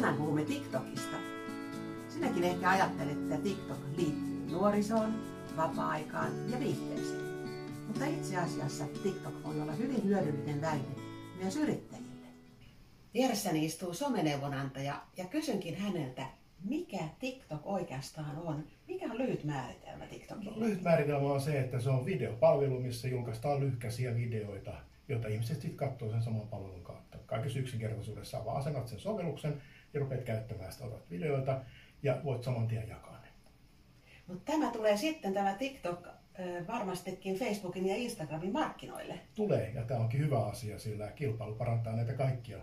tänään puhumme TikTokista. Sinäkin ehkä ajattelet, että TikTok liittyy nuorisoon, vapaa-aikaan ja viihteeseen. Mutta itse asiassa TikTok voi olla hyvin hyödyllinen väline myös yrittäjille. Vieressäni istuu someneuvonantaja ja kysynkin häneltä, mikä TikTok oikeastaan on? Mikä on lyhyt määritelmä TikTokille? No, lyhyt määritelmä on se, että se on videopalvelu, missä julkaistaan lyhkäisiä videoita, joita ihmiset sitten katsoo sen saman palvelun kautta. Kaikessa yksinkertaisuudessa asennat sen sovelluksen ja rupeat käyttämään sitä, otat videoita ja voit saman tien jakaa ne. Mutta tämä tulee sitten, tämä TikTok, varmastikin Facebookin ja Instagramin markkinoille. Tulee, ja tämä onkin hyvä asia, sillä kilpailu parantaa näitä kaikkia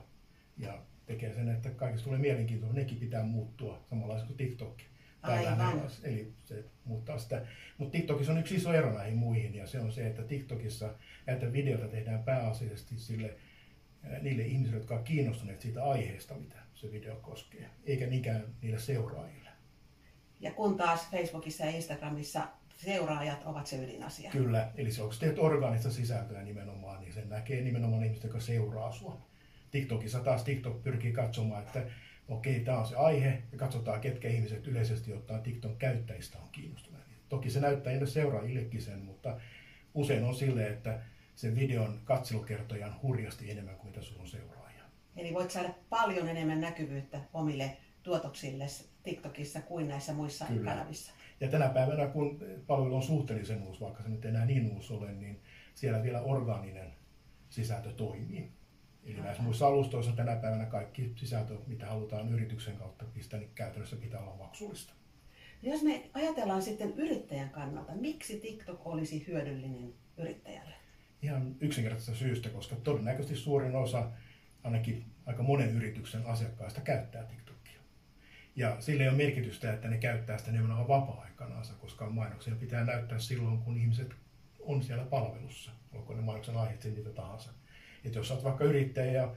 ja tekee sen, että kaikista tulee mielenkiintoista. Nekin pitää muuttua samanlaisesti kuin TikTok. Aivan. Eli se muuttaa sitä. Mutta TikTokissa on yksi iso ero näihin muihin ja se on se, että TikTokissa näitä videoita tehdään pääasiallisesti sille, niille ihmisille, jotka ovat kiinnostuneet siitä aiheesta, mitä se video koskee, eikä niinkään niille seuraajille. Ja kun taas Facebookissa ja Instagramissa seuraajat ovat se ydinasia. Kyllä, eli se onko teet organista sisältöä nimenomaan, niin sen näkee nimenomaan ihmiset, jotka seuraa sinua. TikTokissa taas TikTok pyrkii katsomaan, että okei, tämä on se aihe, ja katsotaan, ketkä ihmiset yleisesti ottaen TikTok käyttäjistä on kiinnostuneet. Toki se näyttää niille seuraajillekin sen, mutta usein on silleen, että sen videon katselukertoja on hurjasti enemmän kuin mitä sulla on seuraajia. Eli voit saada paljon enemmän näkyvyyttä omille tuotoksille TikTokissa kuin näissä muissa Kyllä. kanavissa. Ja tänä päivänä, kun palvelu on suhteellisen uusi, vaikka se nyt enää niin uusi ole, niin siellä vielä orgaaninen sisältö toimii. Eli näissä muissa alustoissa tänä päivänä kaikki sisältö, mitä halutaan yrityksen kautta pistää, niin käytännössä pitää olla maksullista. Jos me ajatellaan sitten yrittäjän kannalta, miksi TikTok olisi hyödyllinen yrittäjälle? Ihan yksinkertaisesta syystä, koska todennäköisesti suurin osa, ainakin aika monen yrityksen asiakkaista käyttää TikTokia. Ja sille ei ole merkitystä, että ne käyttää sitä nimenomaan vapaa-aikanaansa, koska mainoksia pitää näyttää silloin, kun ihmiset on siellä palvelussa, olkoon ne mainoksen aiheet niitä tahansa. Että jos olet vaikka yrittäjä ja,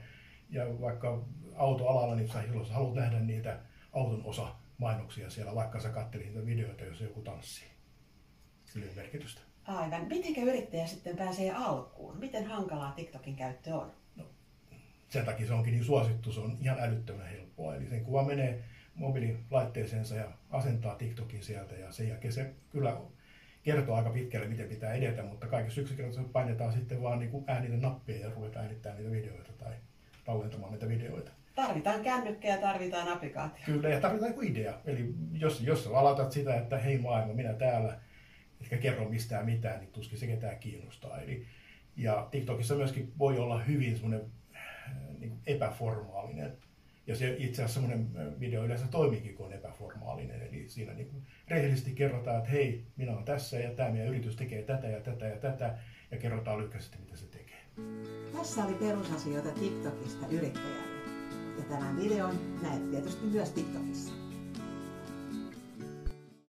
ja vaikka autoalalla, niin sä, jos haluat nähdä niitä auton osa mainoksia siellä, vaikka sä kattelit niitä videoita, jos joku tanssii. Sillä on merkitystä. Aivan. Miten yrittäjä sitten pääsee alkuun? Miten hankalaa TikTokin käyttö on? No, sen takia se onkin niin suosittu, se on ihan älyttömän helppoa. Eli sen kuva menee mobiililaitteeseensa ja asentaa TikTokin sieltä ja sen jälkeen se kyllä kertoo aika pitkälle, miten pitää edetä, mutta kaikessa yksinkertaisesti painetaan sitten vaan niin äänille nappia ja ruvetaan äänittämään niitä videoita tai tallentamaan niitä videoita. Tarvitaan kännykkä ja tarvitaan applikaatio. Kyllä, ja tarvitaan joku idea. Eli jos, jos aloitat sitä, että hei maailma, minä täällä, etkä kerro mistään mitään, niin tuskin se ketään kiinnostaa. Eli, ja TikTokissa myöskin voi olla hyvin semmoinen äh, niin epäformaalinen ja se itse asiassa semmoinen video yleensä toimiikin, kun on epäformaalinen. Eli siinä niin rehellisesti kerrotaan, että hei, minä olen tässä ja tämä meidän yritys tekee tätä ja tätä ja tätä. Ja kerrotaan lyhkäisesti, mitä se tekee. Tässä oli perusasioita TikTokista yrittäjälle. Ja tämän videon näet tietysti myös TikTokissa.